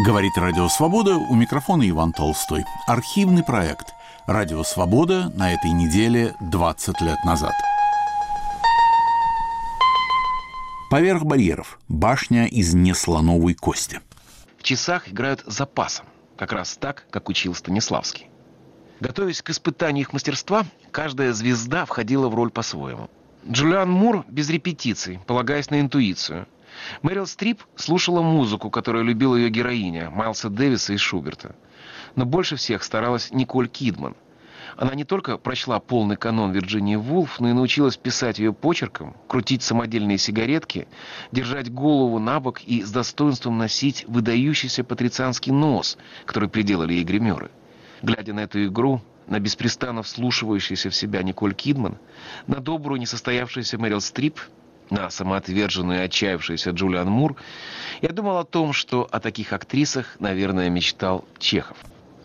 Говорит Радио Свобода, у микрофона Иван Толстой. Архивный проект «Радио Свобода» на этой неделе 20 лет назад. Поверх барьеров. Башня из неслоновой кости. В часах играют запасом. Как раз так, как учил Станиславский. Готовясь к испытанию их мастерства, каждая звезда входила в роль по-своему. Джулиан Мур без репетиций, полагаясь на интуицию – Мэрил Стрип слушала музыку, которую любила ее героиня, Майлса Дэвиса и Шуберта. Но больше всех старалась Николь Кидман. Она не только прочла полный канон Вирджинии Вулф, но и научилась писать ее почерком, крутить самодельные сигаретки, держать голову на бок и с достоинством носить выдающийся патрицианский нос, который приделали ей гримеры. Глядя на эту игру, на беспрестанно вслушивающуюся в себя Николь Кидман, на добрую несостоявшуюся Мэрил Стрип, на самоотверженную и отчаявшуюся Джулиан Мур, я думал о том, что о таких актрисах, наверное, мечтал Чехов.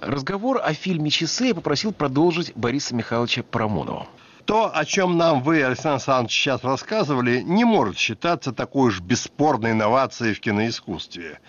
Разговор о фильме «Часы» я попросил продолжить Бориса Михайловича Парамонова. То, о чем нам вы, Александр Александрович, сейчас рассказывали, не может считаться такой уж бесспорной инновацией в киноискусстве.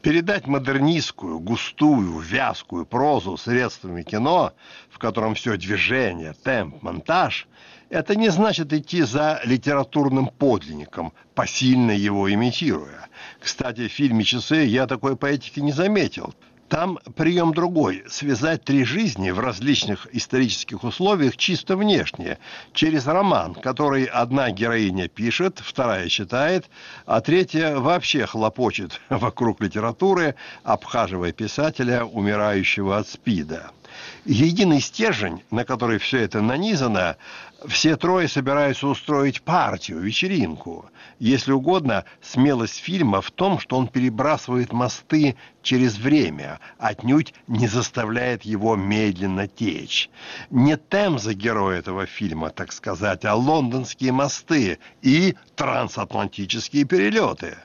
Передать модернистскую, густую, вязкую прозу средствами кино, в котором все движение, темп, монтаж – это не значит идти за литературным подлинником, посильно его имитируя. Кстати, в фильме «Часы» я такой поэтики не заметил. Там прием другой – связать три жизни в различных исторических условиях чисто внешне, через роман, который одна героиня пишет, вторая читает, а третья вообще хлопочет вокруг литературы, обхаживая писателя, умирающего от СПИДа. Единый стержень, на который все это нанизано, все трое собираются устроить партию, вечеринку. Если угодно, смелость фильма в том, что он перебрасывает мосты через время, отнюдь не заставляет его медленно течь. Не Темза герой этого фильма, так сказать, а лондонские мосты и трансатлантические перелеты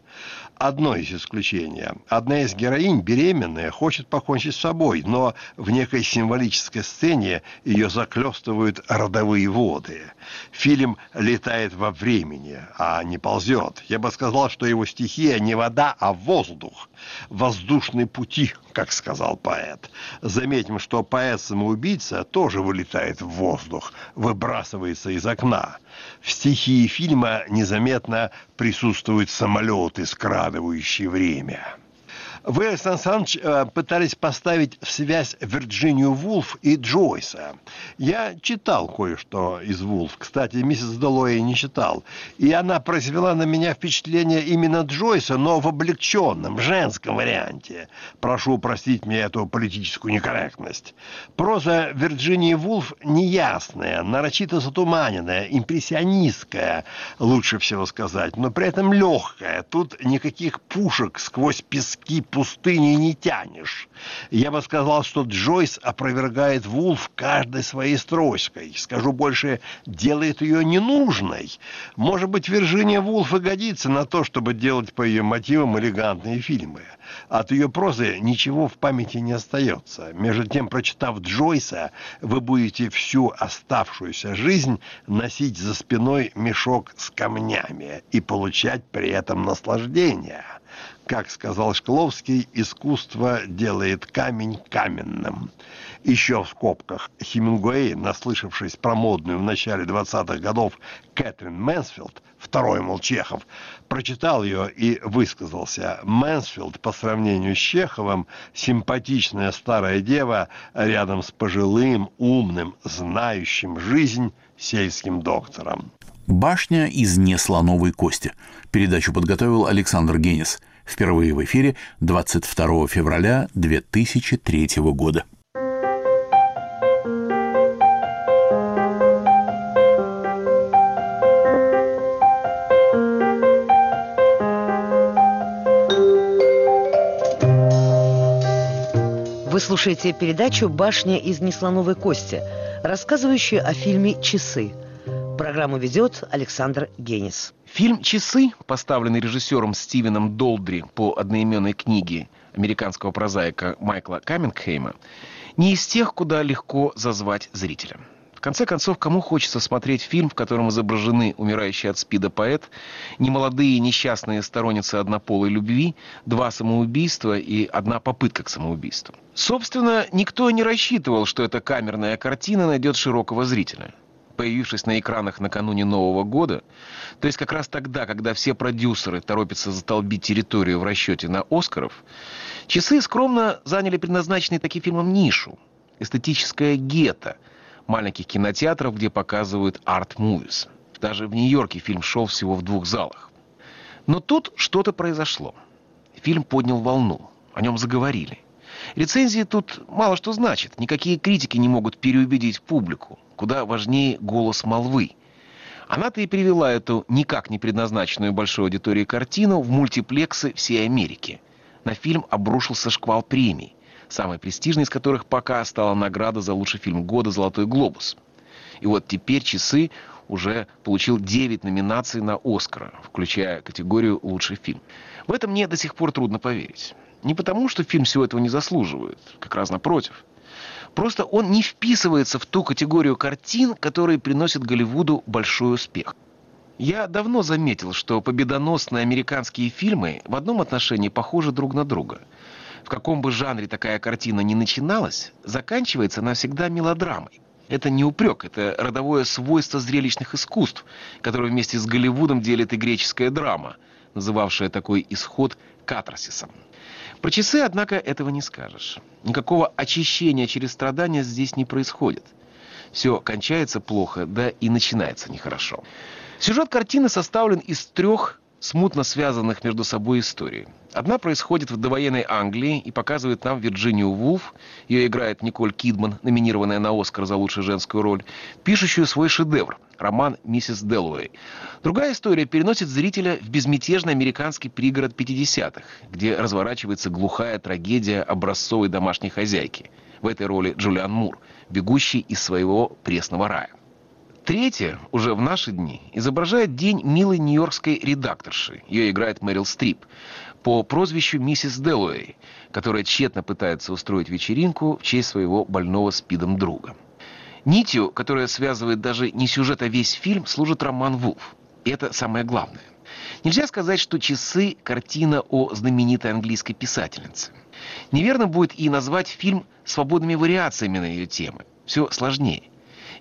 одно из исключений. Одна из героинь, беременная, хочет покончить с собой, но в некой символической сцене ее заклестывают родовые воды. Фильм летает во времени, а не ползет. Я бы сказал, что его стихия не вода, а воздух. Воздушные пути, как сказал поэт. Заметим, что поэт-самоубийца тоже вылетает в воздух, выбрасывается из окна. В стихии фильма незаметно присутствуют самолеты, скрадывающие время. Вы, Александр Александрович, э, пытались поставить в связь Вирджинию Вулф и Джойса. Я читал кое-что из Вулф. Кстати, миссис Долой не читал. И она произвела на меня впечатление именно Джойса, но в облегченном, женском варианте. Прошу простить мне эту политическую некорректность. Проза Вирджинии Вулф неясная, нарочито затуманенная, импрессионистская, лучше всего сказать, но при этом легкая. Тут никаких пушек сквозь пески пустыни не тянешь. Я бы сказал, что Джойс опровергает Вулф каждой своей строчкой. Скажу больше, делает ее ненужной. Может быть, Виржиния Вулф и годится на то, чтобы делать по ее мотивам элегантные фильмы. От ее прозы ничего в памяти не остается. Между тем, прочитав Джойса, вы будете всю оставшуюся жизнь носить за спиной мешок с камнями и получать при этом наслаждение. Как сказал Шкловский, искусство делает камень каменным. Еще в скобках Хемингуэй, наслышавшись про модную в начале 20-х годов Кэтрин Мэнсфилд, второй, мол, Чехов, прочитал ее и высказался. Мэнсфилд по сравнению с Чеховым симпатичная старая дева рядом с пожилым, умным, знающим жизнь сельским доктором. «Башня из неслоновой кости». Передачу подготовил Александр Генис – Впервые в эфире 22 февраля 2003 года. Вы слушаете передачу «Башня из неслоновой кости», рассказывающую о фильме «Часы». Программу ведет Александр Генис. Фильм «Часы», поставленный режиссером Стивеном Долдри по одноименной книге американского прозаика Майкла Каммингхейма, не из тех, куда легко зазвать зрителя. конце концов, кому хочется смотреть фильм, в котором изображены умирающий от спида поэт, немолодые несчастные сторонницы однополой любви, два самоубийства и одна попытка к самоубийству? Собственно, никто не рассчитывал, что эта камерная картина найдет широкого зрителя. Появившись на экранах накануне Нового года, то есть как раз тогда, когда все продюсеры торопятся затолбить территорию в расчете на «Оскаров», часы скромно заняли предназначенный таким фильмом нишу – эстетическое гетто – маленьких кинотеатров, где показывают арт-мувис. Даже в Нью-Йорке фильм шел всего в двух залах. Но тут что-то произошло. Фильм поднял волну. О нем заговорили. Рецензии тут мало что значит. Никакие критики не могут переубедить публику. Куда важнее голос молвы. Она-то и привела эту никак не предназначенную большой аудитории картину в мультиплексы всей Америки. На фильм обрушился шквал премий самой престижной из которых пока стала награда за лучший фильм года «Золотой глобус». И вот теперь «Часы» уже получил 9 номинаций на «Оскара», включая категорию «Лучший фильм». В этом мне до сих пор трудно поверить. Не потому, что фильм всего этого не заслуживает, как раз напротив. Просто он не вписывается в ту категорию картин, которые приносят Голливуду большой успех. Я давно заметил, что победоносные американские фильмы в одном отношении похожи друг на друга – в каком бы жанре такая картина ни начиналась, заканчивается она всегда мелодрамой. Это не упрек, это родовое свойство зрелищных искусств, которое вместе с Голливудом делит и греческая драма, называвшая такой исход катарсисом. Про часы, однако, этого не скажешь. Никакого очищения через страдания здесь не происходит. Все кончается плохо, да и начинается нехорошо. Сюжет картины составлен из трех смутно связанных между собой историй. Одна происходит в довоенной Англии и показывает нам Вирджинию Вулф, ее играет Николь Кидман, номинированная на Оскар за лучшую женскую роль, пишущую свой шедевр, роман «Миссис Делуэй». Другая история переносит зрителя в безмятежный американский пригород 50-х, где разворачивается глухая трагедия образцовой домашней хозяйки. В этой роли Джулиан Мур, бегущий из своего пресного рая. Третья, уже в наши дни, изображает день милой нью-йоркской редакторши. Ее играет Мэрил Стрип по прозвищу миссис Делуэй, которая тщетно пытается устроить вечеринку в честь своего больного спидом друга. Нитью, которая связывает даже не сюжет, а весь фильм, служит роман Вулф. И это самое главное. Нельзя сказать, что «Часы» — картина о знаменитой английской писательнице. Неверно будет и назвать фильм свободными вариациями на ее темы. Все сложнее.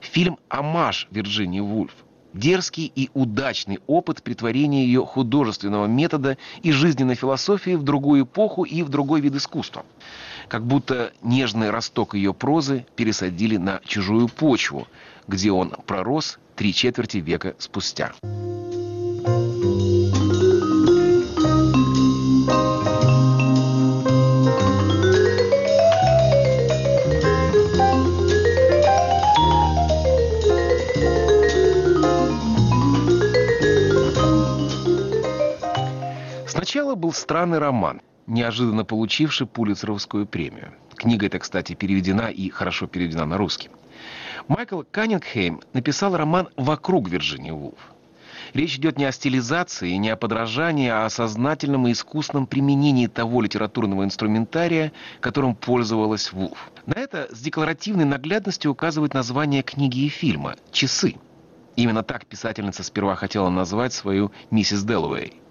Фильм «Амаш» Вирджинии Вульф. Дерзкий и удачный опыт притворения ее художественного метода и жизненной философии в другую эпоху и в другой вид искусства. Как будто нежный росток ее прозы пересадили на чужую почву, где он пророс три четверти века спустя. Сначала был странный роман, неожиданно получивший Пулитцеровскую премию. Книга эта, кстати, переведена и хорошо переведена на русский. Майкл Каннингем написал роман «Вокруг Вирджинии Вулф». Речь идет не о стилизации, не о подражании, а о сознательном и искусном применении того литературного инструментария, которым пользовалась Вулф. На это с декларативной наглядностью указывает название книги и фильма «Часы». Именно так писательница сперва хотела назвать свою «Миссис Делуэй».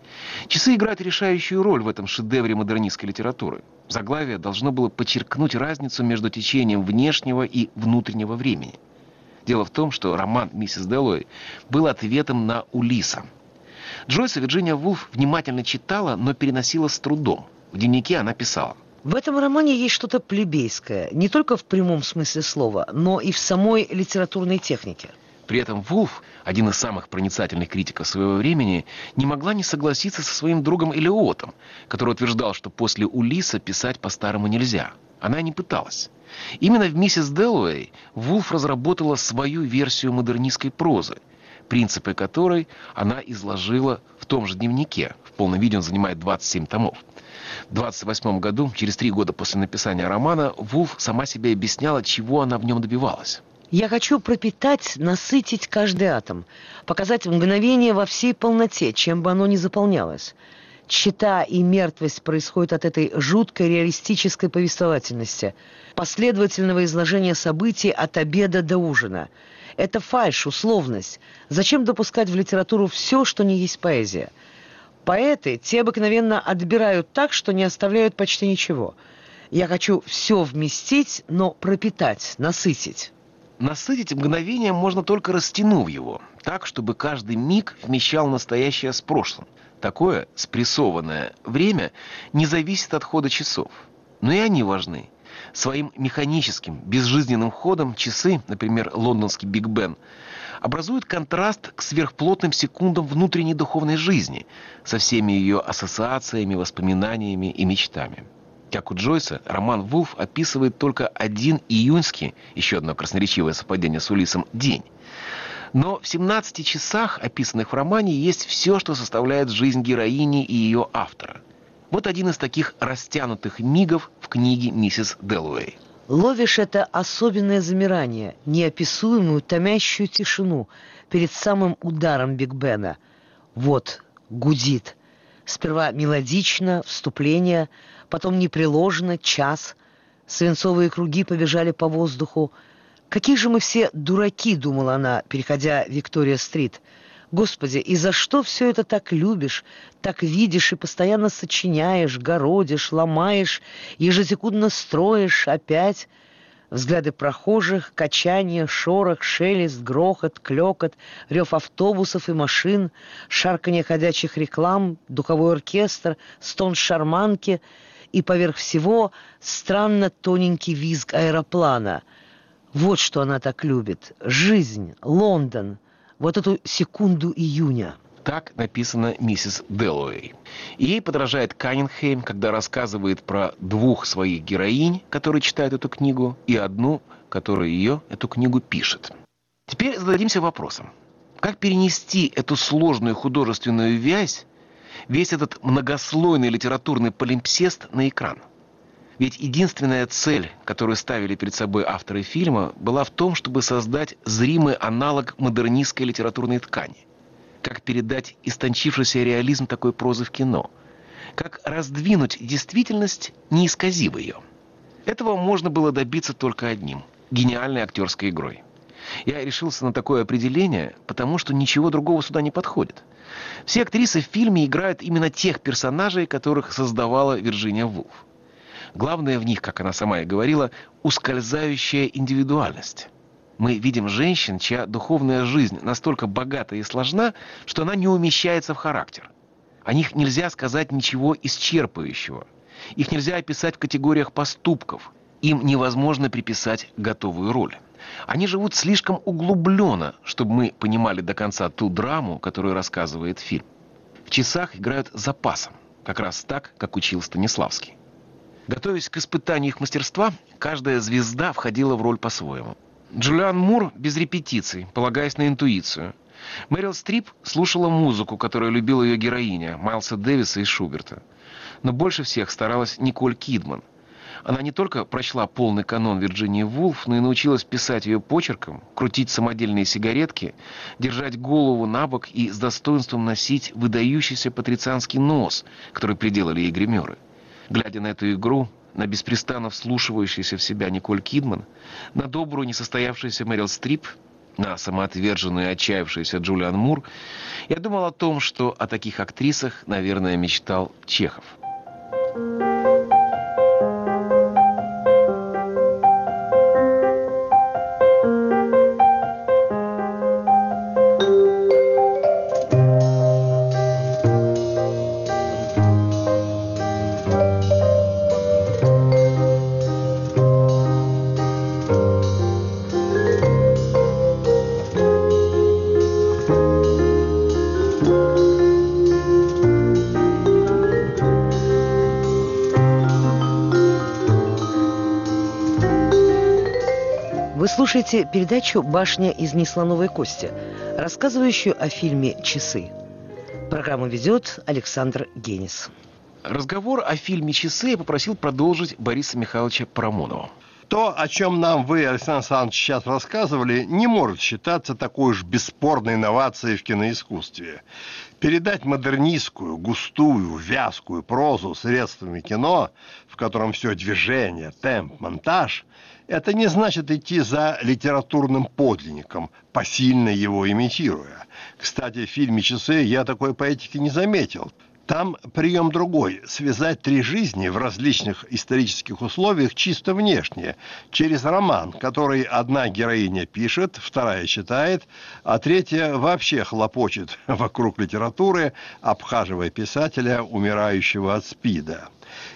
Часы играют решающую роль в этом шедевре модернистской литературы. Заглавие должно было подчеркнуть разницу между течением внешнего и внутреннего времени. Дело в том, что роман «Миссис Деллой» был ответом на Улиса. Джойса Вирджиния Вулф внимательно читала, но переносила с трудом. В дневнике она писала. В этом романе есть что-то плебейское, не только в прямом смысле слова, но и в самой литературной технике. При этом Вулф, один из самых проницательных критиков своего времени, не могла не согласиться со своим другом Элиотом, который утверждал, что после Улиса писать по-старому нельзя. Она не пыталась. Именно в «Миссис Делуэй» Вулф разработала свою версию модернистской прозы, принципы которой она изложила в том же дневнике. В полном виде он занимает 27 томов. В 28 году, через три года после написания романа, Вулф сама себе объясняла, чего она в нем добивалась. Я хочу пропитать, насытить каждый атом, показать мгновение во всей полноте, чем бы оно ни заполнялось. Чита и мертвость происходят от этой жуткой реалистической повествовательности, последовательного изложения событий от обеда до ужина. Это фальшь, условность. Зачем допускать в литературу все, что не есть поэзия? Поэты, те обыкновенно отбирают так, что не оставляют почти ничего. Я хочу все вместить, но пропитать, насытить. Насытить мгновение можно только растянув его, так, чтобы каждый миг вмещал настоящее с прошлым. Такое спрессованное время не зависит от хода часов. Но и они важны. Своим механическим, безжизненным ходом часы, например, лондонский Биг Бен, образуют контраст к сверхплотным секундам внутренней духовной жизни со всеми ее ассоциациями, воспоминаниями и мечтами. Как у Джойса, роман «Вулф» описывает только один июньский, еще одно красноречивое совпадение с Улисом, день. Но в 17 часах, описанных в романе, есть все, что составляет жизнь героини и ее автора. Вот один из таких растянутых мигов в книге миссис Делуэй. Ловишь это особенное замирание, неописуемую томящую тишину перед самым ударом Биг Бена. Вот, гудит. Сперва мелодично, вступление, потом непреложно, час. Свинцовые круги побежали по воздуху. «Какие же мы все дураки!» — думала она, переходя Виктория-стрит — Господи, и за что все это так любишь, так видишь и постоянно сочиняешь, городишь, ломаешь, ежесекундно строишь опять? Взгляды прохожих, качание, шорох, шелест, грохот, клекот, рев автобусов и машин, шарканье ходячих реклам, духовой оркестр, стон шарманки и поверх всего странно тоненький визг аэроплана. Вот что она так любит. Жизнь, Лондон — вот эту секунду июня. Так написано миссис Дэллоуэй. ей подражает Каннингем, когда рассказывает про двух своих героинь, которые читают эту книгу, и одну, которая ее, эту книгу, пишет. Теперь зададимся вопросом. Как перенести эту сложную художественную вязь, весь этот многослойный литературный полимпсест на экран – ведь единственная цель, которую ставили перед собой авторы фильма, была в том, чтобы создать зримый аналог модернистской литературной ткани. Как передать истончившийся реализм такой прозы в кино. Как раздвинуть действительность, не исказив ее. Этого можно было добиться только одним – гениальной актерской игрой. Я решился на такое определение, потому что ничего другого сюда не подходит. Все актрисы в фильме играют именно тех персонажей, которых создавала Вирджиния Вулф. Главное в них, как она сама и говорила, ускользающая индивидуальность. Мы видим женщин, чья духовная жизнь настолько богата и сложна, что она не умещается в характер. О них нельзя сказать ничего исчерпывающего. Их нельзя описать в категориях поступков. Им невозможно приписать готовую роль. Они живут слишком углубленно, чтобы мы понимали до конца ту драму, которую рассказывает фильм. В часах играют запасом, как раз так, как учил Станиславский. Готовясь к испытанию их мастерства, каждая звезда входила в роль по-своему. Джулиан Мур без репетиций, полагаясь на интуицию. Мэрил Стрип слушала музыку, которую любила ее героиня, Майлса Дэвиса и Шуберта. Но больше всех старалась Николь Кидман. Она не только прочла полный канон Вирджинии Вулф, но и научилась писать ее почерком, крутить самодельные сигаретки, держать голову на бок и с достоинством носить выдающийся патрицианский нос, который приделали ей гримеры. Глядя на эту игру, на беспрестанно вслушивающуюся в себя Николь Кидман, на добрую несостоявшуюся Мэрил Стрип, на самоотверженную и отчаявшуюся Джулиан Мур, я думал о том, что о таких актрисах, наверное, мечтал Чехов. Слушаете передачу «Башня из неслоновой кости», рассказывающую о фильме «Часы». Программу ведет Александр Генис. Разговор о фильме «Часы» я попросил продолжить Бориса Михайловича Парамонова. То, о чем нам вы, Александр Александрович, сейчас рассказывали, не может считаться такой уж бесспорной инновацией в киноискусстве. Передать модернистскую, густую, вязкую прозу средствами кино, в котором все движение, темп, монтаж, это не значит идти за литературным подлинником, посильно его имитируя. Кстати, в фильме «Часы» я такой поэтики не заметил. Там прием другой – связать три жизни в различных исторических условиях чисто внешне, через роман, который одна героиня пишет, вторая читает, а третья вообще хлопочет вокруг литературы, обхаживая писателя, умирающего от СПИДа.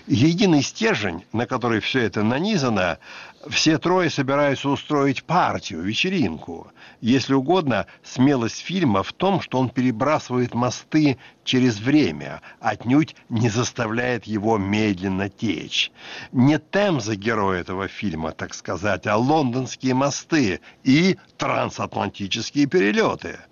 Единый стержень, на который все это нанизано, все трое собираются устроить партию, вечеринку. Если угодно, смелость фильма в том, что он перебрасывает мосты через время, отнюдь не заставляет его медленно течь. Не Темза герой этого фильма, так сказать, а лондонские мосты и трансатлантические перелеты –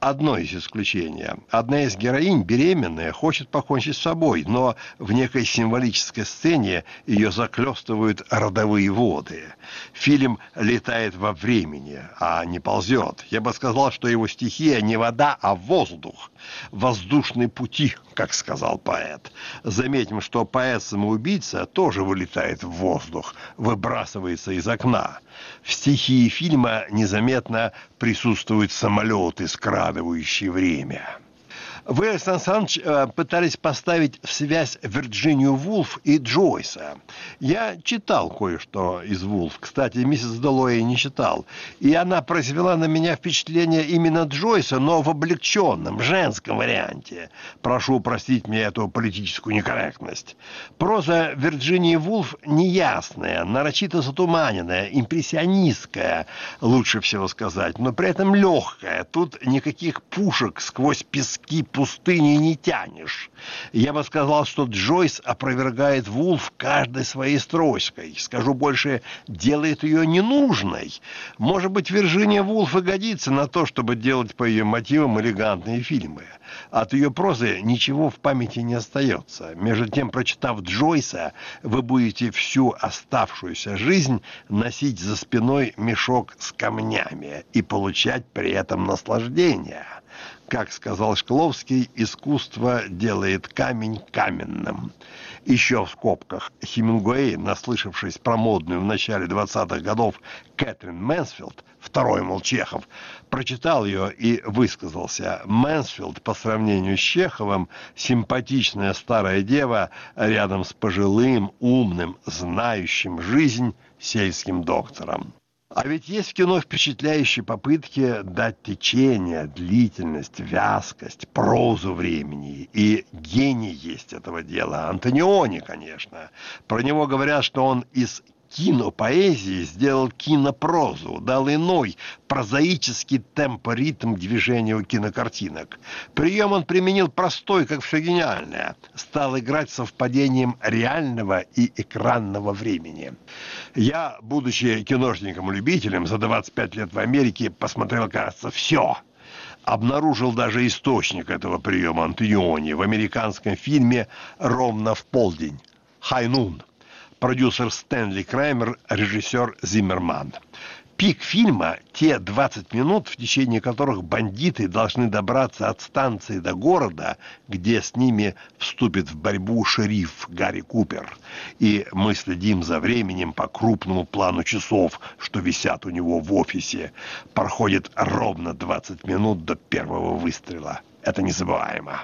одно из исключений. Одна из героинь, беременная, хочет покончить с собой, но в некой символической сцене ее заклестывают родовые воды. Фильм летает во времени, а не ползет. Я бы сказал, что его стихия не вода, а воздух. Воздушные пути, как сказал поэт. Заметим, что поэт-самоубийца тоже вылетает в воздух, выбрасывается из окна. В стихии фильма незаметно присутствуют самолеты, скрадывающие время. Вы, Александр Александрович, э, пытались поставить в связь Вирджинию Вулф и Джойса. Я читал кое-что из Вулф. Кстати, миссис Доллои не читал. И она произвела на меня впечатление именно Джойса, но в облегченном, женском варианте. Прошу простить мне эту политическую некорректность. Проза Вирджинии Вулф неясная, нарочито затуманенная, импрессионистская, лучше всего сказать, но при этом легкая. Тут никаких пушек сквозь пески пустыни не тянешь. Я бы сказал, что Джойс опровергает Вулф каждой своей строчкой. Скажу больше, делает ее ненужной. Может быть, Виржиния Вулф и годится на то, чтобы делать по ее мотивам элегантные фильмы. От ее прозы ничего в памяти не остается. Между тем, прочитав Джойса, вы будете всю оставшуюся жизнь носить за спиной мешок с камнями и получать при этом наслаждение. Как сказал Шкловский, искусство делает камень каменным. Еще в скобках Хемингуэй, наслышавшись про модную в начале 20-х годов Кэтрин Мэнсфилд, второй, мол, Чехов, прочитал ее и высказался. Мэнсфилд по сравнению с Чеховым симпатичная старая дева рядом с пожилым, умным, знающим жизнь сельским доктором. А ведь есть в кино впечатляющие попытки дать течение, длительность, вязкость, прозу времени. И гений есть этого дела. Антониони, конечно. Про него говорят, что он из кинопоэзии сделал кинопрозу, дал иной, прозаический темпоритм движению кинокартинок. Прием он применил простой, как все гениальное. Стал играть совпадением реального и экранного времени. Я, будучи киношником-любителем, за 25 лет в Америке посмотрел, кажется, все – обнаружил даже источник этого приема Антониони в американском фильме «Ровно в полдень» «Хайнун» продюсер Стэнли Краймер, режиссер Зиммерман. Пик фильма – те 20 минут, в течение которых бандиты должны добраться от станции до города, где с ними вступит в борьбу шериф Гарри Купер. И мы следим за временем по крупному плану часов, что висят у него в офисе. Проходит ровно 20 минут до первого выстрела. Это незабываемо.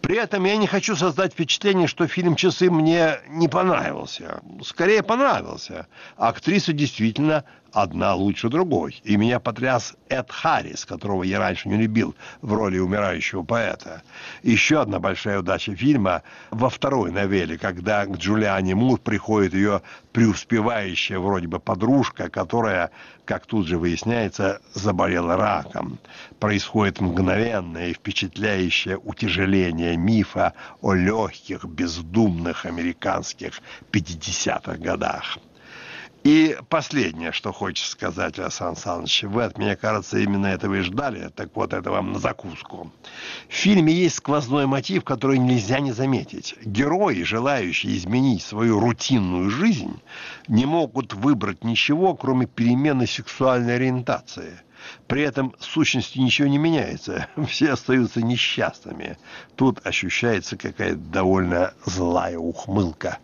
При этом я не хочу создать впечатление, что фильм «Часы» мне не понравился. Скорее, понравился. Актриса действительно одна лучше другой. И меня потряс Эд Харрис, которого я раньше не любил в роли умирающего поэта. Еще одна большая удача фильма во второй новелле, когда к Джулиане Мур приходит ее преуспевающая вроде бы подружка, которая, как тут же выясняется, заболела раком. Происходит мгновенное и впечатляющее утяжеление мифа о легких, бездумных американских 50-х годах. И последнее, что хочется сказать, Александр Александрович, вы от меня, кажется, именно этого и ждали, так вот это вам на закуску. В фильме есть сквозной мотив, который нельзя не заметить. Герои, желающие изменить свою рутинную жизнь, не могут выбрать ничего, кроме перемены сексуальной ориентации. При этом сущности ничего не меняется, все остаются несчастными. Тут ощущается какая-то довольно злая ухмылка.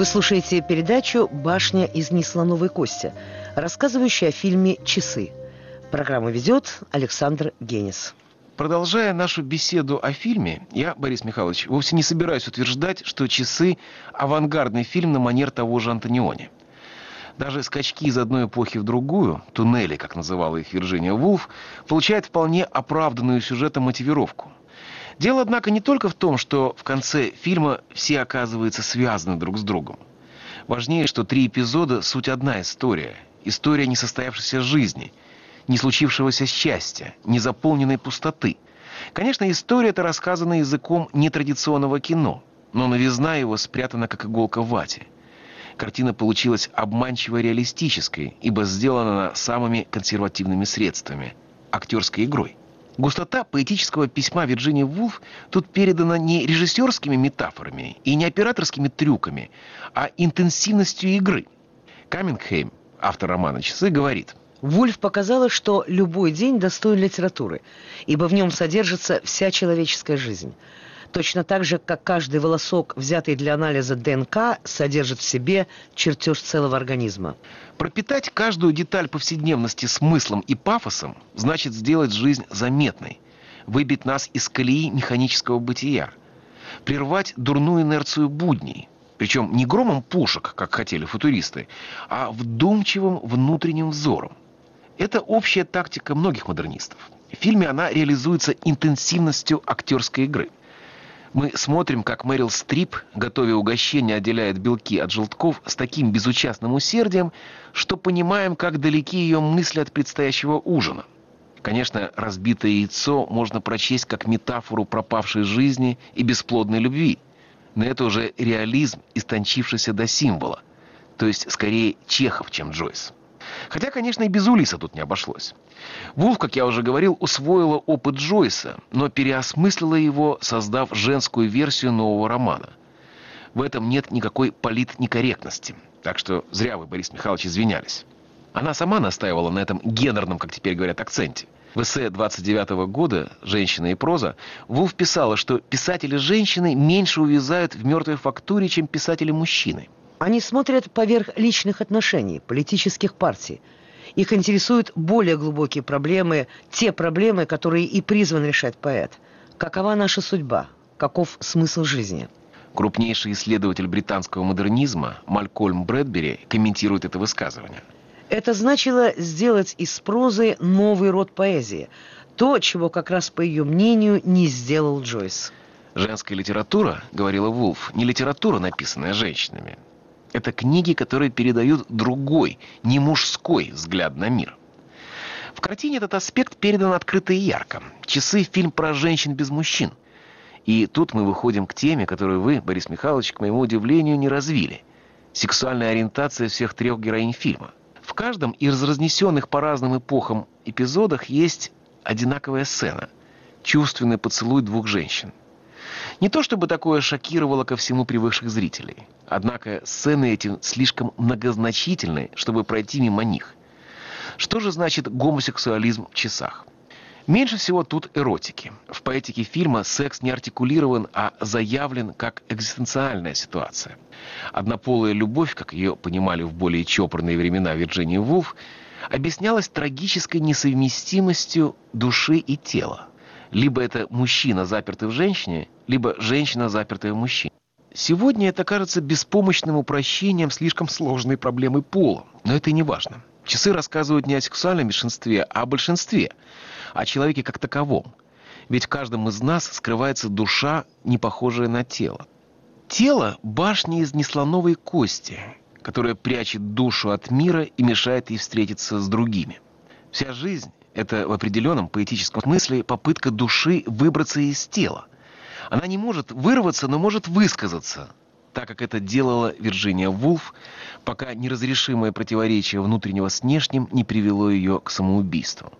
Вы слушаете передачу «Башня из неслоновой кости», рассказывающую о фильме «Часы». Программу ведет Александр Генис. Продолжая нашу беседу о фильме, я, Борис Михайлович, вовсе не собираюсь утверждать, что «Часы» — авангардный фильм на манер того же Антониони. Даже скачки из одной эпохи в другую, туннели, как называла их Вирджиния Вулф, получают вполне оправданную сюжетом мотивировку – Дело, однако, не только в том, что в конце фильма все оказываются связаны друг с другом. Важнее, что три эпизода – суть одна история. История несостоявшейся жизни, не случившегося счастья, незаполненной пустоты. Конечно, история эта рассказана языком нетрадиционного кино, но новизна его спрятана как иголка в вате. Картина получилась обманчиво реалистической, ибо сделана самыми консервативными средствами – актерской игрой. Густота поэтического письма Вирджинии Вулф тут передана не режиссерскими метафорами и не операторскими трюками, а интенсивностью игры. Камингхейм, автор романа «Часы», говорит – Вульф показала, что любой день достоин литературы, ибо в нем содержится вся человеческая жизнь. Точно так же, как каждый волосок, взятый для анализа ДНК, содержит в себе чертеж целого организма. Пропитать каждую деталь повседневности смыслом и пафосом значит сделать жизнь заметной, выбить нас из колеи механического бытия, прервать дурную инерцию будней, причем не громом пушек, как хотели футуристы, а вдумчивым внутренним взором. Это общая тактика многих модернистов. В фильме она реализуется интенсивностью актерской игры – мы смотрим, как Мэрил Стрип, готовя угощение, отделяет белки от желтков с таким безучастным усердием, что понимаем, как далеки ее мысли от предстоящего ужина. Конечно, разбитое яйцо можно прочесть как метафору пропавшей жизни и бесплодной любви. Но это уже реализм, истончившийся до символа. То есть, скорее, Чехов, чем Джойс. Хотя, конечно, и без Улиса тут не обошлось. Вулф, как я уже говорил, усвоила опыт Джойса, но переосмыслила его, создав женскую версию нового романа. В этом нет никакой политнекорректности. Так что зря вы, Борис Михайлович, извинялись. Она сама настаивала на этом гендерном, как теперь говорят, акценте. В эссе 29 -го года «Женщина и проза» Вулф писала, что писатели-женщины меньше увязают в мертвой фактуре, чем писатели-мужчины – они смотрят поверх личных отношений, политических партий. Их интересуют более глубокие проблемы, те проблемы, которые и призван решать поэт. Какова наша судьба? Каков смысл жизни? Крупнейший исследователь британского модернизма Малькольм Брэдбери комментирует это высказывание. Это значило сделать из прозы новый род поэзии. То, чего как раз, по ее мнению, не сделал Джойс. Женская литература, говорила Вулф, не литература, написанная женщинами. Это книги, которые передают другой, не мужской взгляд на мир. В картине этот аспект передан открыто и ярко. «Часы» — фильм про женщин без мужчин. И тут мы выходим к теме, которую вы, Борис Михайлович, к моему удивлению, не развили. Сексуальная ориентация всех трех героинь фильма. В каждом из разнесенных по разным эпохам эпизодах есть одинаковая сцена. Чувственный поцелуй двух женщин. Не то чтобы такое шокировало ко всему привыкших зрителей. Однако сцены эти слишком многозначительны, чтобы пройти мимо них. Что же значит гомосексуализм в часах? Меньше всего тут эротики. В поэтике фильма секс не артикулирован, а заявлен как экзистенциальная ситуация. Однополая любовь, как ее понимали в более чопорные времена Вирджинии Вулф, объяснялась трагической несовместимостью души и тела. Либо это мужчина, запертый в женщине, либо женщина, запертая в мужчине. Сегодня это кажется беспомощным упрощением слишком сложной проблемы пола, но это и не важно. Часы рассказывают не о сексуальном меньшинстве, а о большинстве, о человеке как таковом. Ведь в каждом из нас скрывается душа, не похожая на тело. Тело – башня из неслоновой кости, которая прячет душу от мира и мешает ей встретиться с другими. Вся жизнь – это в определенном поэтическом смысле попытка души выбраться из тела. Она не может вырваться, но может высказаться, так как это делала Вирджиния Вулф, пока неразрешимое противоречие внутреннего с внешним не привело ее к самоубийству.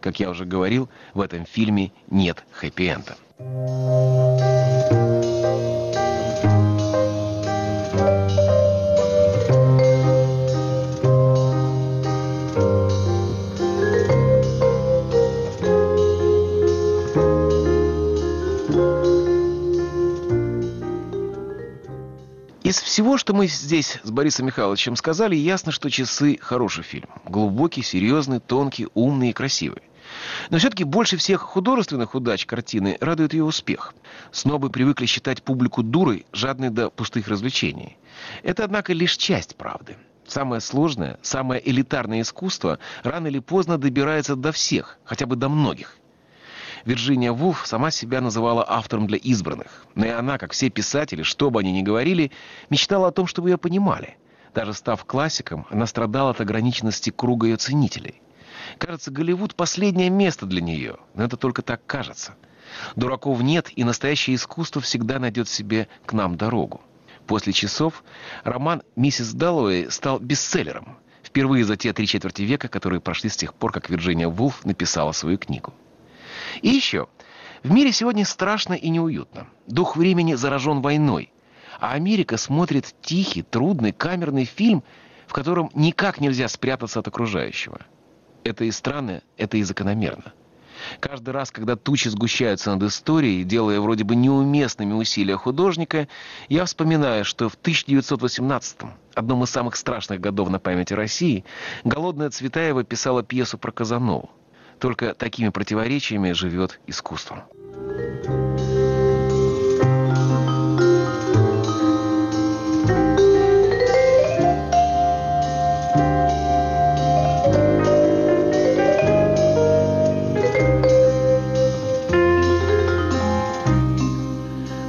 Как я уже говорил, в этом фильме нет хэппи-энда. Из всего, что мы здесь с Борисом Михайловичем сказали, ясно, что «Часы» — хороший фильм. Глубокий, серьезный, тонкий, умный и красивый. Но все-таки больше всех художественных удач картины радует ее успех. Снобы привыкли считать публику дурой, жадной до пустых развлечений. Это, однако, лишь часть правды. Самое сложное, самое элитарное искусство рано или поздно добирается до всех, хотя бы до многих. Вирджиния Вулф сама себя называла автором для избранных. Но и она, как все писатели, что бы они ни говорили, мечтала о том, чтобы ее понимали. Даже став классиком, она страдала от ограниченности круга ее ценителей. Кажется, Голливуд — последнее место для нее, но это только так кажется. Дураков нет, и настоящее искусство всегда найдет себе к нам дорогу. После часов роман «Миссис Даллоуэй» стал бестселлером. Впервые за те три четверти века, которые прошли с тех пор, как Вирджиния Вулф написала свою книгу. И еще. В мире сегодня страшно и неуютно. Дух времени заражен войной. А Америка смотрит тихий, трудный, камерный фильм, в котором никак нельзя спрятаться от окружающего. Это и странно, это и закономерно. Каждый раз, когда тучи сгущаются над историей, делая вроде бы неуместными усилия художника, я вспоминаю, что в 1918-м, одном из самых страшных годов на памяти России, Голодная Цветаева писала пьесу про Казанову. Только такими противоречиями живет искусство.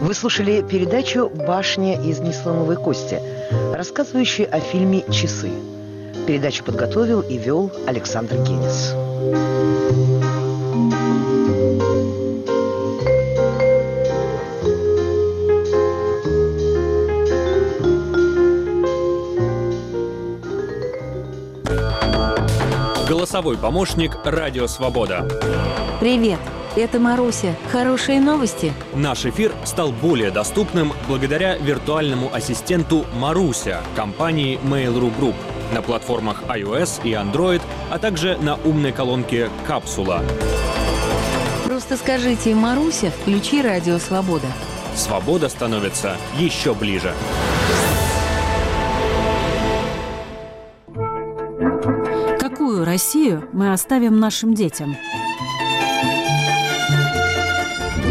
Вы слушали передачу «Башня из неслоновой кости», рассказывающую о фильме «Часы». Передачу подготовил и вел Александр Генис. Голосовой помощник «Радио Свобода». Привет, это Маруся. Хорошие новости? Наш эфир стал более доступным благодаря виртуальному ассистенту Маруся компании Mail.ru Group на платформах iOS и Android, а также на умной колонке «Капсула». Просто скажите «Маруся, включи Радио Свобода». Свобода становится еще ближе. Какую Россию мы оставим нашим детям?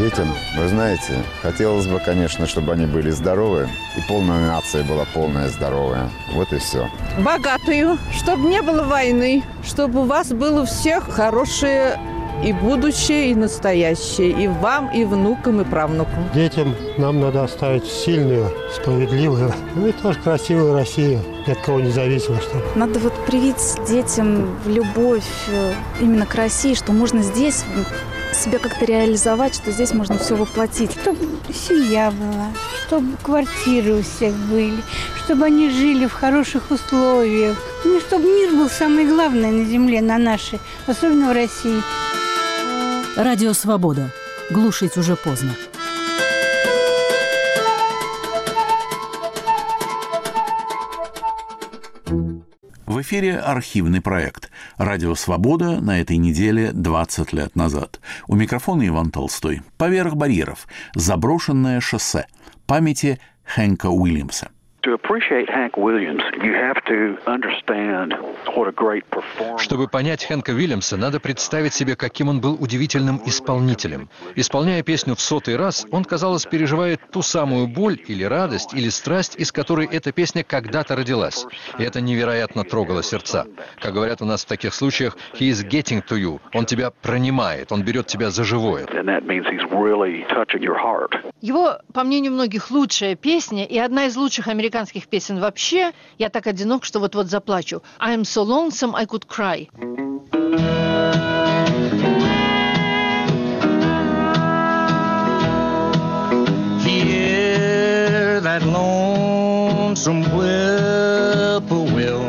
Детям, вы знаете, хотелось бы, конечно, чтобы они были здоровы, и полная нация была полная здоровая. Вот и все. Богатую, чтобы не было войны, чтобы у вас было у всех хорошее и будущее, и настоящее, и вам, и внукам, и правнукам. Детям нам надо оставить сильную, справедливую, ну и тоже красивую Россию, ни от кого не зависимо, чтобы. Надо вот привить детям любовь э, именно к России, что можно здесь себя как-то реализовать, что здесь можно все воплотить. Чтобы семья была, чтобы квартиры у всех были, чтобы они жили в хороших условиях. Ну, чтобы мир был самое главное на земле, на нашей, особенно в России. Радио «Свобода». Глушить уже поздно. Эфире архивный проект «Радио Свобода» на этой неделе 20 лет назад. У микрофона Иван Толстой. Поверх барьеров. Заброшенное шоссе. Памяти Хэнка Уильямса. Чтобы понять Хэнка Уильямса, надо представить себе, каким он был удивительным исполнителем. Исполняя песню в сотый раз, он, казалось, переживает ту самую боль или радость, или страсть, из которой эта песня когда-то родилась. И это невероятно трогало сердца. Как говорят у нас в таких случаях, he is getting to you. Он тебя пронимает, он берет тебя за живое. Его, по мнению многих, лучшая песня и одна из лучших американских песен вообще «Я так одинок, что вот-вот заплачу». «I am so lonesome, I could cry». Hear that lonesome whippoorwill.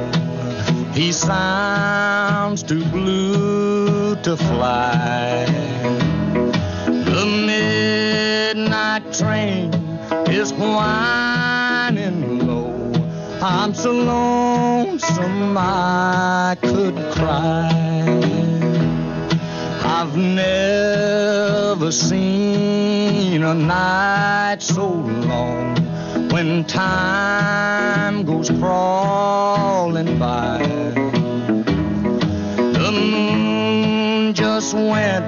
He sounds too blue to fly. The midnight train is whining. I'm so lonesome I could cry. I've never seen a night so long when time goes crawling by. The moon just went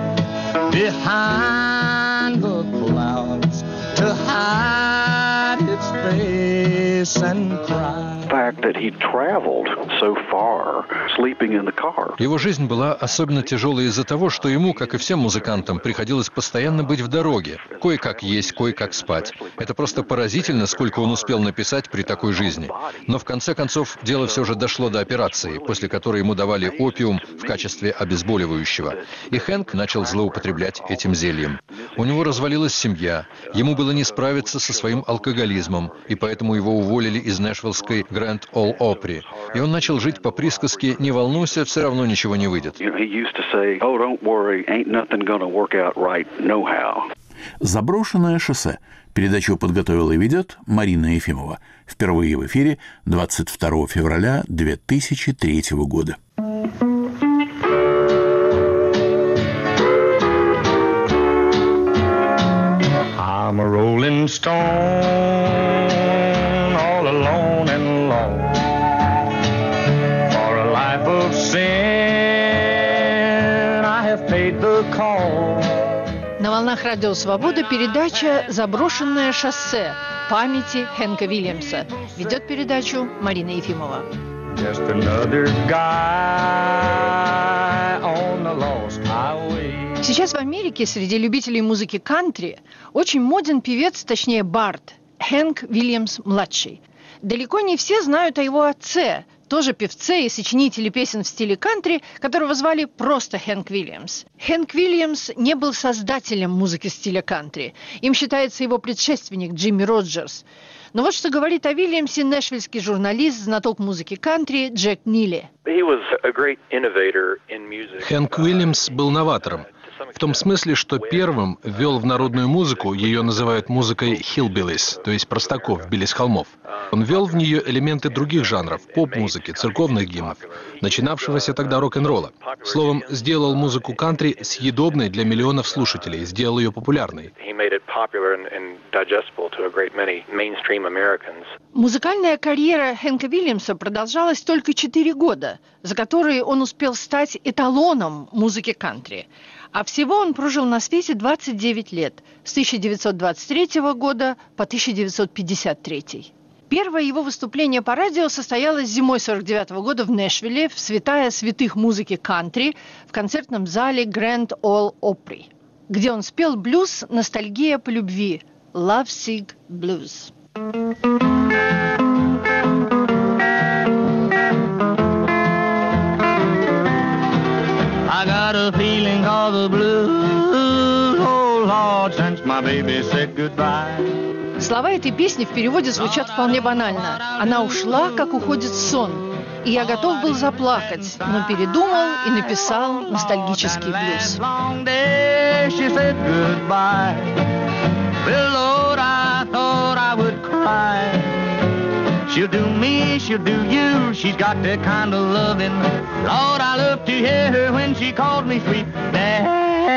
behind the clouds to hide its face and cry. Его жизнь была особенно тяжелой из-за того, что ему, как и всем музыкантам, приходилось постоянно быть в дороге. Кое-как есть, кое-как спать. Это просто поразительно, сколько он успел написать при такой жизни. Но в конце концов дело все же дошло до операции, после которой ему давали опиум в качестве обезболивающего. И Хэнк начал злоупотреблять этим зельем. У него развалилась семья, ему было не справиться со своим алкоголизмом, и поэтому его уволили из Нэшвиллской Гранд Ол Опри. И он начал жить по присказке «Не волнуйся, все равно ничего не выйдет». "Oh, don't worry, ain't nothing gonna work out right, no how." «Заброшенное шоссе». Передачу подготовила и ведет Марина Ефимова. Впервые в эфире 22 февраля 2003 года. I'm a rolling stone, Радио Свобода передача «Заброшенное шоссе. Памяти Хэнка Вильямса». Ведет передачу Марина Ефимова. Сейчас в Америке среди любителей музыки кантри очень моден певец, точнее бард, Хэнк Вильямс-младший. Далеко не все знают о его отце, тоже певце и сочинителе песен в стиле кантри, которого звали просто Хэнк Вильямс. Хэнк Вильямс не был создателем музыки стиля кантри. Им считается его предшественник Джимми Роджерс. Но вот что говорит о Вильямсе нэшвильский журналист, знаток музыки кантри Джек Нилли. Хэнк Уильямс был новатором. В том смысле, что первым ввел в народную музыку, ее называют музыкой hillbillies, то есть простаков, били с холмов. Он ввел в нее элементы других жанров, поп-музыки, церковных гимнов, начинавшегося тогда рок-н-ролла. Словом, сделал музыку кантри съедобной для миллионов слушателей, сделал ее популярной. Музыкальная карьера Хэнка Вильямса продолжалась только 4 года, за которые он успел стать эталоном музыки кантри. А всего он прожил на свете 29 лет, с 1923 года по 1953. Первое его выступление по радио состоялось зимой 49 года в Нэшвилле в святая святых музыки кантри в концертном зале Grand Ole Opry, где он спел блюз «Ностальгия по любви» «Love Sick Blues». I got a feeling of the blues, oh Lord, since my baby said goodbye. Слова этой песни в переводе звучат вполне банально. Она ушла, как уходит сон. И я готов был заплакать, но передумал и написал ностальгический блюз. She'll do me, she'll do you. She's got that kind of loving. Lord, I love to hear her when she called me sweet. Daddy,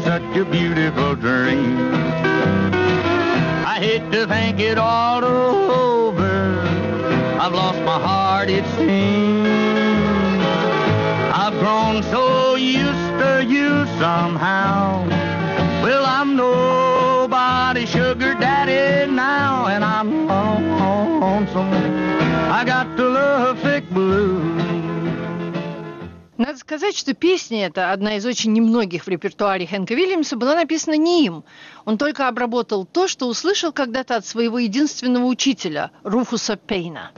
such a beautiful dream. I hate to think it all over. I've lost my heart it sings. I've grown so used to you somehow. Well, I'm nobody's I got Надо сказать, что песня эта, одна из очень немногих в репертуаре Хэнка Вильямса, была написана не им. Он только обработал то, что услышал когда-то от своего единственного учителя, Руфуса Пейна.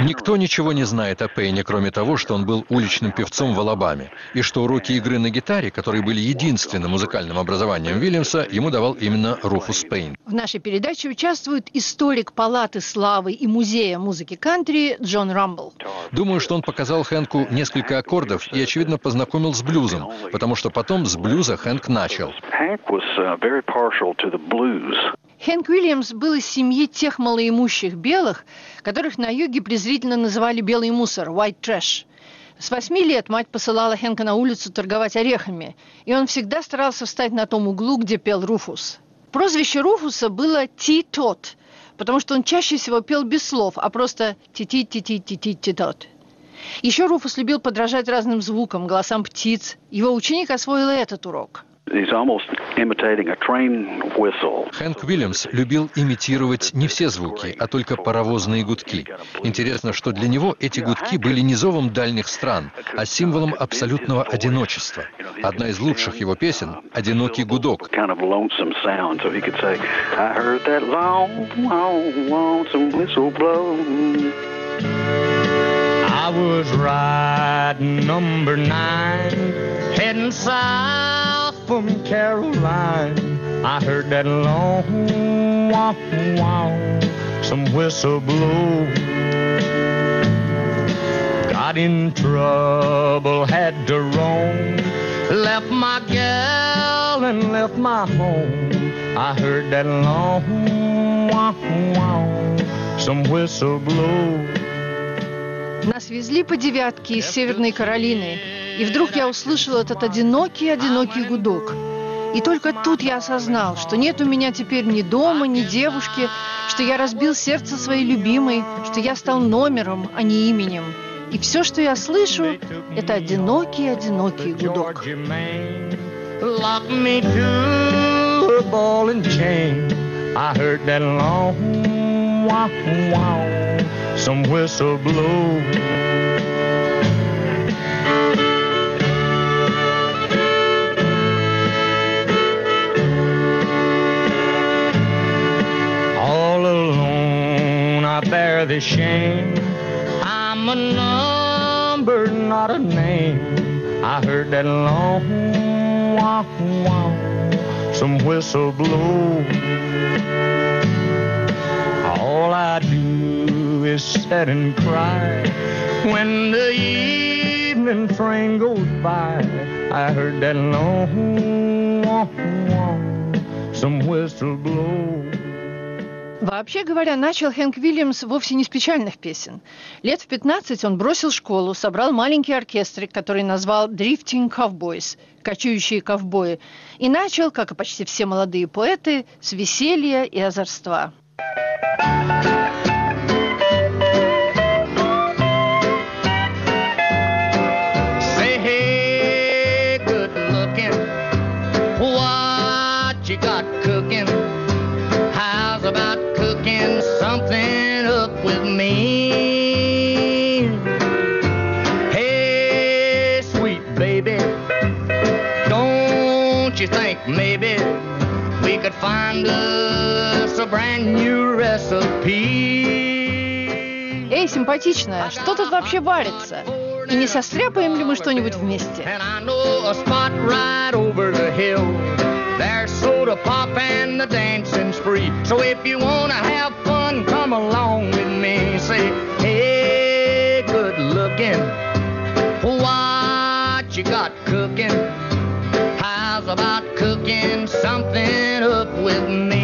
Никто ничего не знает о Пейне, кроме того, что он был уличным певцом в Алабаме, и что уроки игры на гитаре, которые были единственным музыкальным образованием Вильямса, ему давал именно Руфус Пейн. В нашей передаче участвует историк Палаты славы и Музея музыки кантри Джон Рамбл. Думаю, что он показал Хэнку несколько аккордов и, очевидно, познакомил с блюзом, потому что потом с блюза Хэнк начал. Хэнк Уильямс был из семьи тех малоимущих белых, которых на юге презрительно называли «белый мусор» – «white trash». С восьми лет мать посылала Хэнка на улицу торговать орехами, и он всегда старался встать на том углу, где пел Руфус. Прозвище Руфуса было «Ти-тот», потому что он чаще всего пел без слов, а просто «ти-ти-ти-ти-ти-ти-тот». Еще Руфус любил подражать разным звукам, голосам птиц. Его ученик освоил и этот урок – Хэнк Уильямс любил имитировать не все звуки, а только паровозные гудки. Интересно, что для него эти гудки были не зовом дальних стран, а символом абсолютного одиночества. Одна из лучших его песен — «Одинокий гудок». I was riding number nine, heading south from Caroline. I heard that long wow wow, some whistle blow. Got in trouble, had to roam. Left my gal and left my home. I heard that long wow wow, some whistle blow. Нас везли по девятке из Северной Каролины, и вдруг я услышал этот одинокий-одинокий гудок. И только тут я осознал, что нет у меня теперь ни дома, ни девушки, что я разбил сердце своей любимой, что я стал номером, а не именем. И все, что я слышу, это одинокий-одинокий гудок. Lock me to a ball and chain. I heard that long wow wow, some whistle blow. All alone I bear the shame. I'm a number, not a name. I heard that long wow wow, some whistle blow. All I is sit and cry when the evening train goes by. I heard that long some whistle blow. Вообще говоря, начал Хэнк Вильямс вовсе не с печальных песен. Лет в 15 он бросил школу, собрал маленький оркестрик, который назвал «Drifting Cowboys» – «Кочующие ковбои», и начал, как и почти все молодые поэты, с веселья и озорства. Say, симпатичная, что тут вообще варится? И не состряпаем ли мы что-нибудь вместе? About cooking something up with me?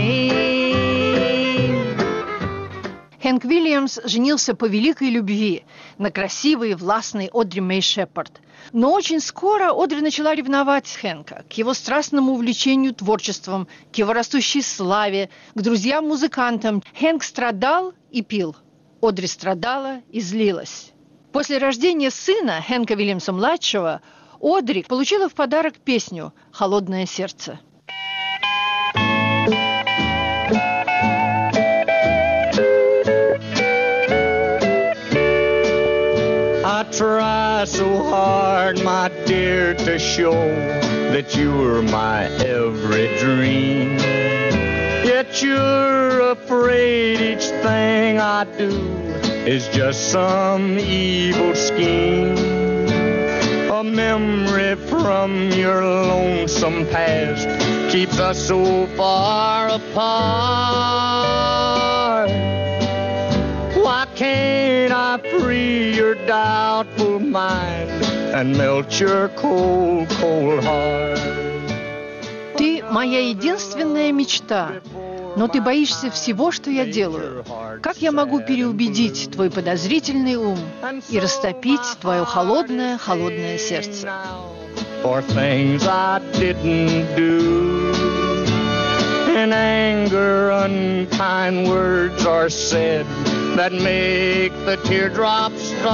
Хэнк Вильямс женился по великой любви на красивой и властной Одри Мэй Шепард. Но очень скоро Одри начала ревновать Хэнка к его страстному увлечению творчеством, к его растущей славе, к друзьям-музыкантам. Хэнк страдал и пил. Одри страдала и злилась. После рождения сына Хэнка Вильямса-младшего Одри получила в подарок песню «Холодное сердце». Try so hard, my dear, to show that you were my every dream. Yet you're afraid each thing I do is just some evil scheme. A memory from your lonesome past keeps us so far apart. Why can't I free your doubtful mind and melt your cold, cold heart? Ты моя единственная мечта, но ты боишься всего, что я делаю. Как я могу переубедить твой подозрительный ум и растопить твое холодное, холодное сердце? For things I didn't do. In anger, unkind words are said that make the teardrops start.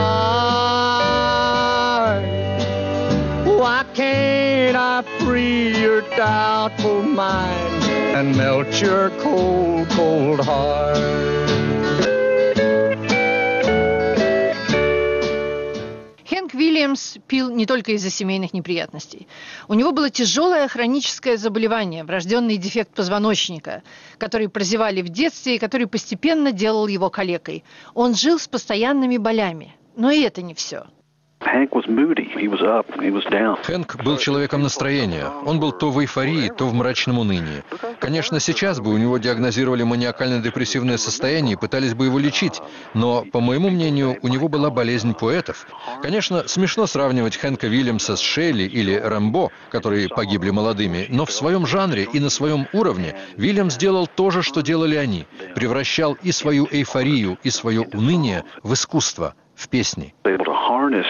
Why can't I free your doubtful mind and melt your cold, cold heart? Хэнк Вильямс пил не только из-за семейных неприятностей. У него было тяжелое хроническое заболевание, врожденный дефект позвоночника, который прозевали в детстве и который постепенно делал его калекой. Он жил с постоянными болями. Но и это не все. Хэнк был человеком настроения. Он был то в эйфории, то в мрачном унынии. Конечно, сейчас бы у него диагнозировали маниакально-депрессивное состояние и пытались бы его лечить, но, по моему мнению, у него была болезнь поэтов. Конечно, смешно сравнивать Хэнка Вильямса с Шелли или Рэмбо, которые погибли молодыми, но в своем жанре и на своем уровне Вильямс сделал то же, что делали они. Превращал и свою эйфорию, и свое уныние в искусство, Be. Able to harness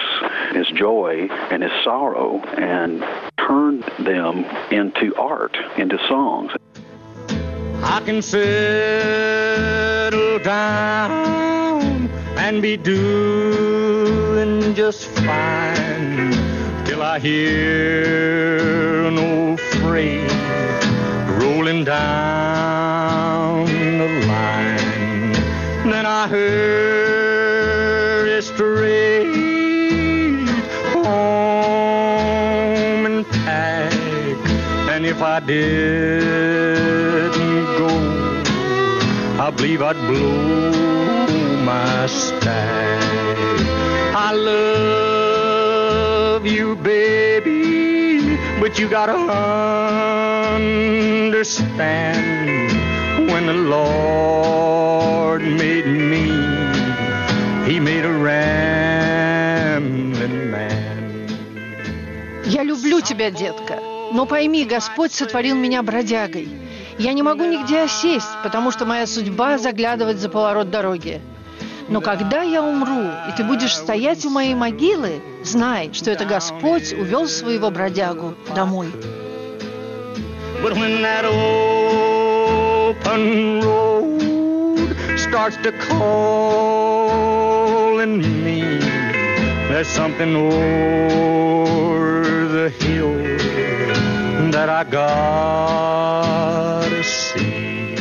his joy and his sorrow and turn them into art, into songs. I can settle down and be doing just fine till I hear an old phrase rolling down the line. Then I heard I didn't go, I believe I'd blow my stack. I love you, baby, but you gotta understand when the Lord made me, He made a rambling man. Я люблю тебя, детка. Но пойми, Господь сотворил меня бродягой. Я не могу нигде осесть, потому что моя судьба заглядывать за поворот дороги. Но когда я умру, и ты будешь стоять у моей могилы, знай, что это Господь увел своего бродягу домой. Starts to call in me, there's something over the hill that I gotta see.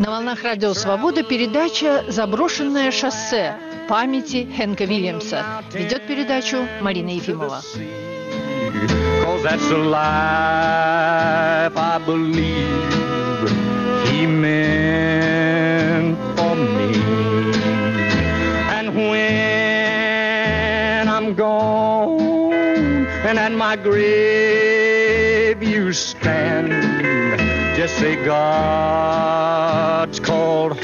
На волнах Радио Свобода передача «Заброшенное шоссе» памяти Хэнка Вильямса. Ведет передачу Марина Ефимова. Cause that's the life I believe he meant for me. And when I'm gone and at my grave stand, just say God's called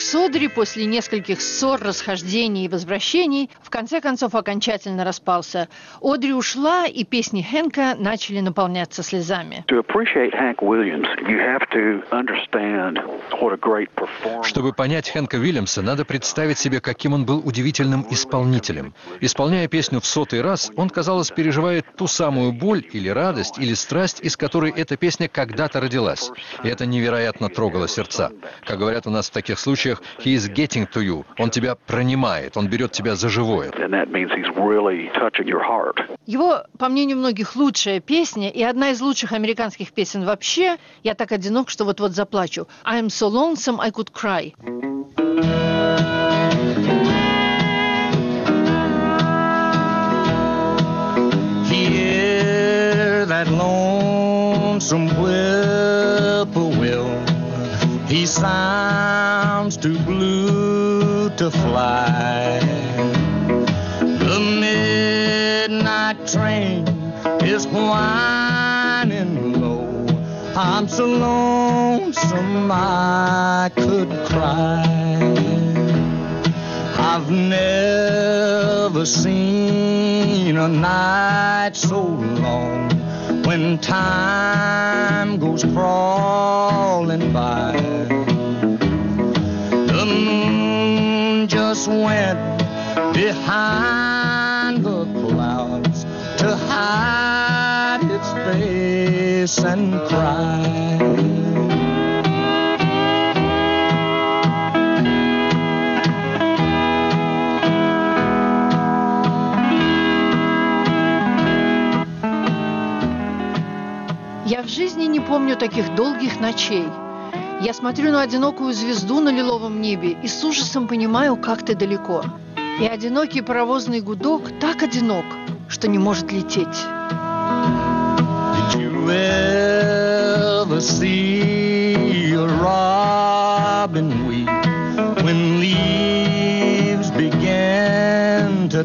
you rambling man. Брак с с Одри после нескольких ссор, расхождений и возвращений в конце концов окончательно распался. Одри ушла, и песни Хэнка начали наполняться слезами. Чтобы понять Хэнка Уильямса, надо представить себе, каким он был удивительным исполнителем. Исполняя песню в сотый раз, он, казалось, переживает ту самую боль или радость, или страсть, из которой эта песня когда-то родилась. И это невероятно трогало сердца. Как говорят у нас в таких случаях, he is getting to you. Он тебя пронимает, он берет тебя за живое. Его, по мнению многих, лучшая песня и одна из лучших американских песен вообще «Я так одинок, что вот-вот заплачу» «I'm so lonesome I could cry». Hear that lonesome whippoorwill. He sounds too blue to fly. The midnight train is whining low. I'm so lonesome I could cry. I've never seen a night so long when time goes crawling by. Just went behind the clouds to hide its face and cry. Я в жизни не помню таких долгих ночей. Я смотрю на одинокую звезду на лиловом небе и с ужасом понимаю, как ты далеко. И одинокий паровозный гудок так одинок, что не может лететь. Did you ever see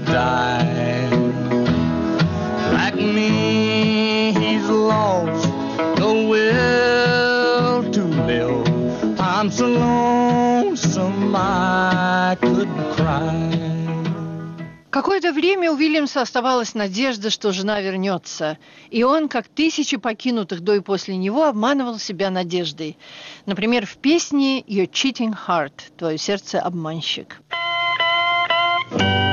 a? So lonesome I could cry. Какое-то время у Уильямса оставалась надежда, что жена вернется, и он, как тысячи покинутых до и после него, обманывал себя надеждой. Например, в песне «Your cheating heart» – «Твое сердце обманщик». Your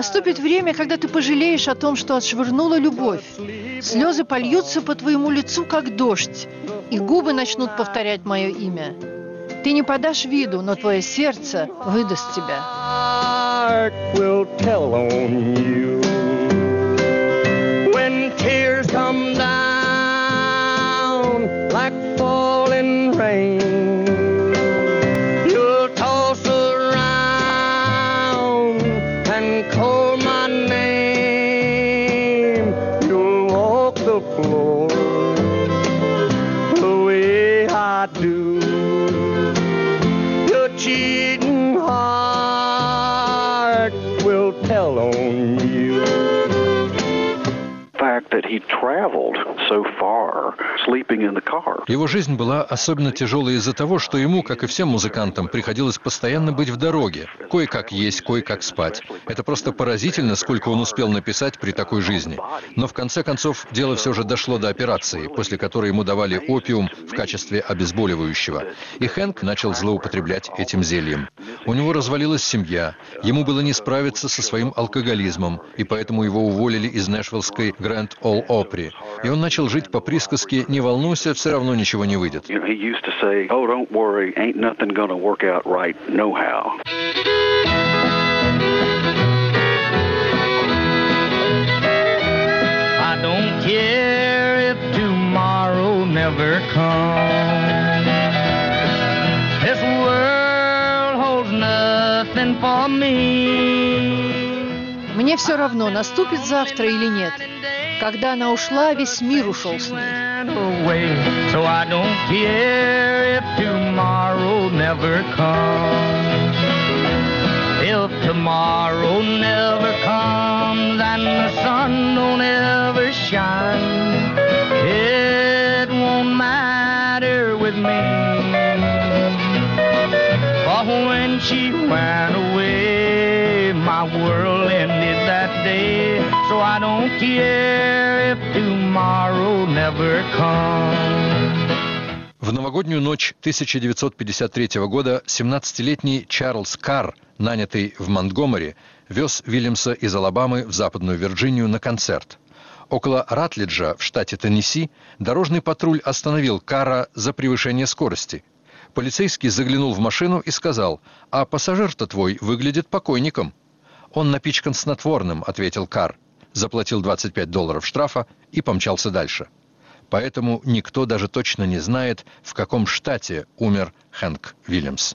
Наступит время, когда ты пожалеешь о том, что отшвырнула любовь. Слезы польются по твоему лицу, как дождь, и губы начнут повторять мое имя. Ты не подашь виду, но твое сердце выдаст тебя. Sleeping in the. Его жизнь была особенно тяжелой из-за того, что ему, как и всем музыкантам, приходилось постоянно быть в дороге. Кое-как есть, кое-как спать. Это просто поразительно, сколько он успел написать при такой жизни. Но в конце концов дело все же дошло до операции, после которой ему давали опиум в качестве обезболивающего. И Хэнк начал злоупотреблять этим зельем. У него развалилась семья, ему было не справиться со своим алкоголизмом, и поэтому его уволили из Нэшвиллской Гранд Ол Опри. И он начал жить по присказке «Не волнуйся, все равно ничего не выйдет». Say, "Oh, don't worry, ain't nothing gonna work out right, no how." I don't care if tomorrow never comes. This world holds nothing for me. Мне все равно, наступит завтра или нет. Когда она ушла, весь мир ушел с ней. away. So I don't care if tomorrow tomorrow never comes, if tomorrow never comes and the sun don't ever shine, it won't matter with me. For when she went away, My world ended that day. So I don't care if tomorrow never comes. В новогоднюю ночь 1953 года 17-летний Чарльз Карр, нанятый в Монтгомери, вез Вильямса из Алабамы в Западную Вирджинию на концерт. Около Ратлиджа в штате Теннесси дорожный патруль остановил Карра за превышение скорости. Полицейский заглянул в машину и сказал, «А пассажир-то твой выглядит покойником». «Он напичкан снотворным», — ответил Карр, заплатил 25 долларов штрафа и помчался дальше. Поэтому никто даже точно не знает, в каком штате умер Хэнк Вильямс.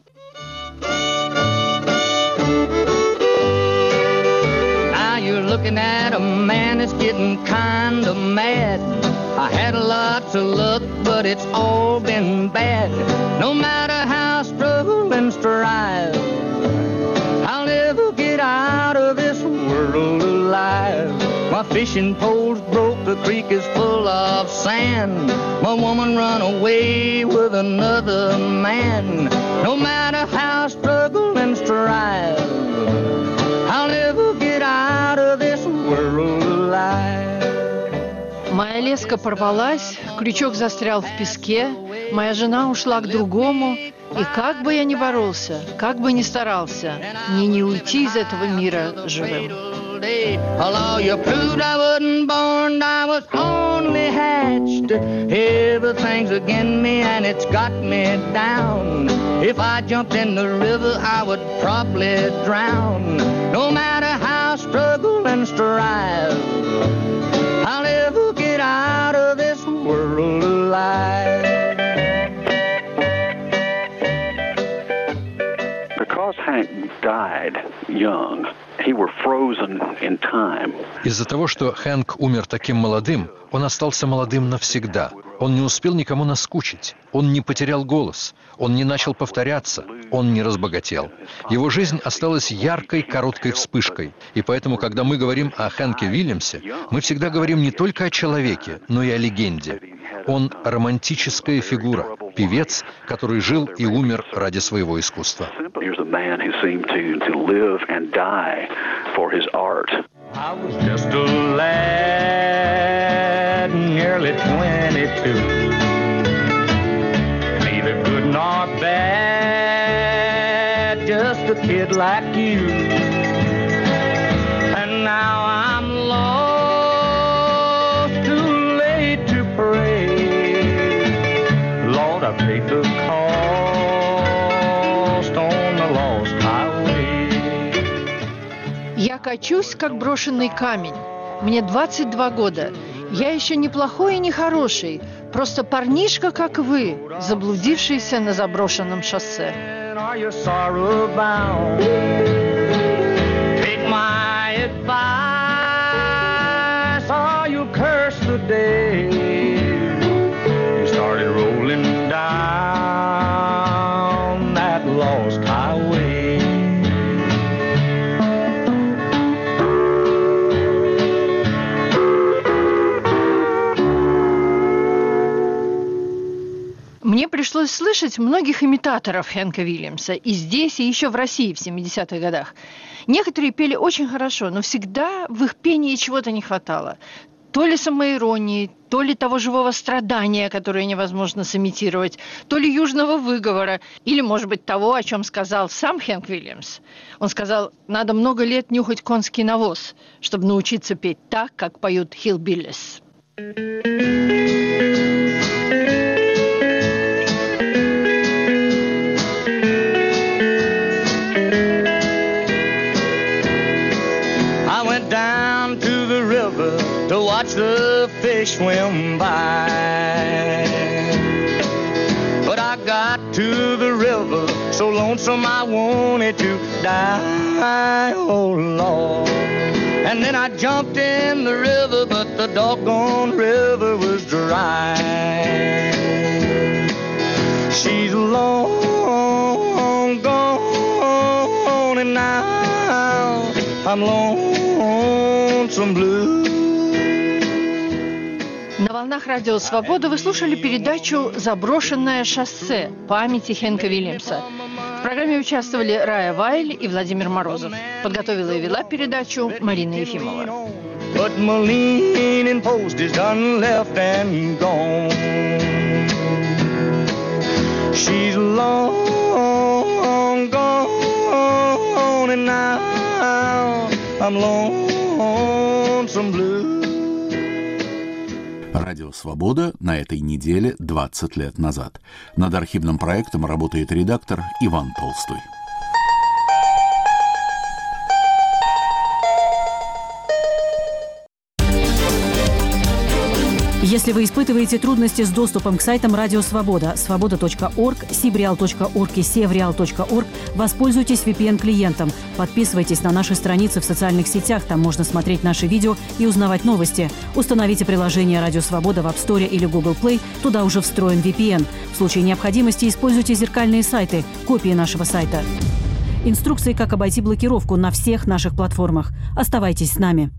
Looking at a man that's getting kinda mad. I had lots of luck, but it's all been bad. No matter how fishing pole's broke, the creek is full of sand. My woman run away with another man. No matter how I struggle and strive, I'll never get out of this world alive. Моя леска порвалась, крючок застрял в песке, моя жена ушла к другому, и как бы я ни боролся, как бы ни старался, мне не уйти из этого мира живым. Day. Although you proved I wasn't born, I was only hatched. Everything's against me and it's got me down. If I jumped in the river, I would probably drown. No matter how I struggle and strive, I'll never get out of this world alive. Died young, he were frozen in time. Из-за того, что Хэнк умер таким молодым, он остался молодым навсегда. Он не успел никому наскучить. Он не потерял голос. Он не начал повторяться. Он не разбогател. Его жизнь осталась яркой, короткой вспышкой. И поэтому, когда мы говорим о Хэнке Вильямсе, мы всегда говорим не только о человеке, но и о легенде. Он романтическая фигура, певец, который жил и умер ради своего искусства. I was just a lad, nearly 22. Neither good nor bad, just a kid like you. And now I'm lost, too late to pray. Lord, I paid the cost on the lost highway. Я качусь, как брошенный камень. Мне 22 года. Я еще не плохой и не хороший. Просто парнишка, как вы, заблудившийся на заброшенном шоссе. Take my advice, слышать многих имитаторов Хэнка Вильямса и здесь, и еще в России в 70-х годах. Некоторые пели очень хорошо, но всегда в их пении чего-то не хватало. То ли самоиронии, то ли того живого страдания, которое невозможно сымитировать, то ли южного выговора, или, может быть, того, о чем сказал сам Хэнк Вильямс. Он сказал, надо много лет нюхать конский навоз, чтобы научиться петь так, как поют hillbillies. I swim by. But I got to the river so lonesome I wanted to die. Oh Lord. And then I jumped in the river, but the doggone river was dry. She's long gone, and now I'm lonesome blue. На волнах радио «Свобода» вы слушали передачу «Заброшенное шоссе. Памяти Хенка Вильямса». В программе участвовали Рая Вайль и Владимир Морозов. Подготовила и вела передачу Марина Ефимова. I'm lonesome blue. Радио «Свобода» на этой неделе 20 лет назад. Над архивным проектом работает редактор Иван Толстой. Если вы испытываете трудности с доступом к сайтам Радио Свобода, свобода.орг, сибреал.орг и севреал.орг, воспользуйтесь VPN-клиентом. Подписывайтесь на наши страницы в социальных сетях, там можно смотреть наши видео и узнавать новости. Установите приложение Радио Свобода в App Store или Google Play, туда уже встроен VPN. В случае необходимости используйте зеркальные сайты, копии нашего сайта. Инструкции, как обойти блокировку на всех наших платформах. Оставайтесь с нами.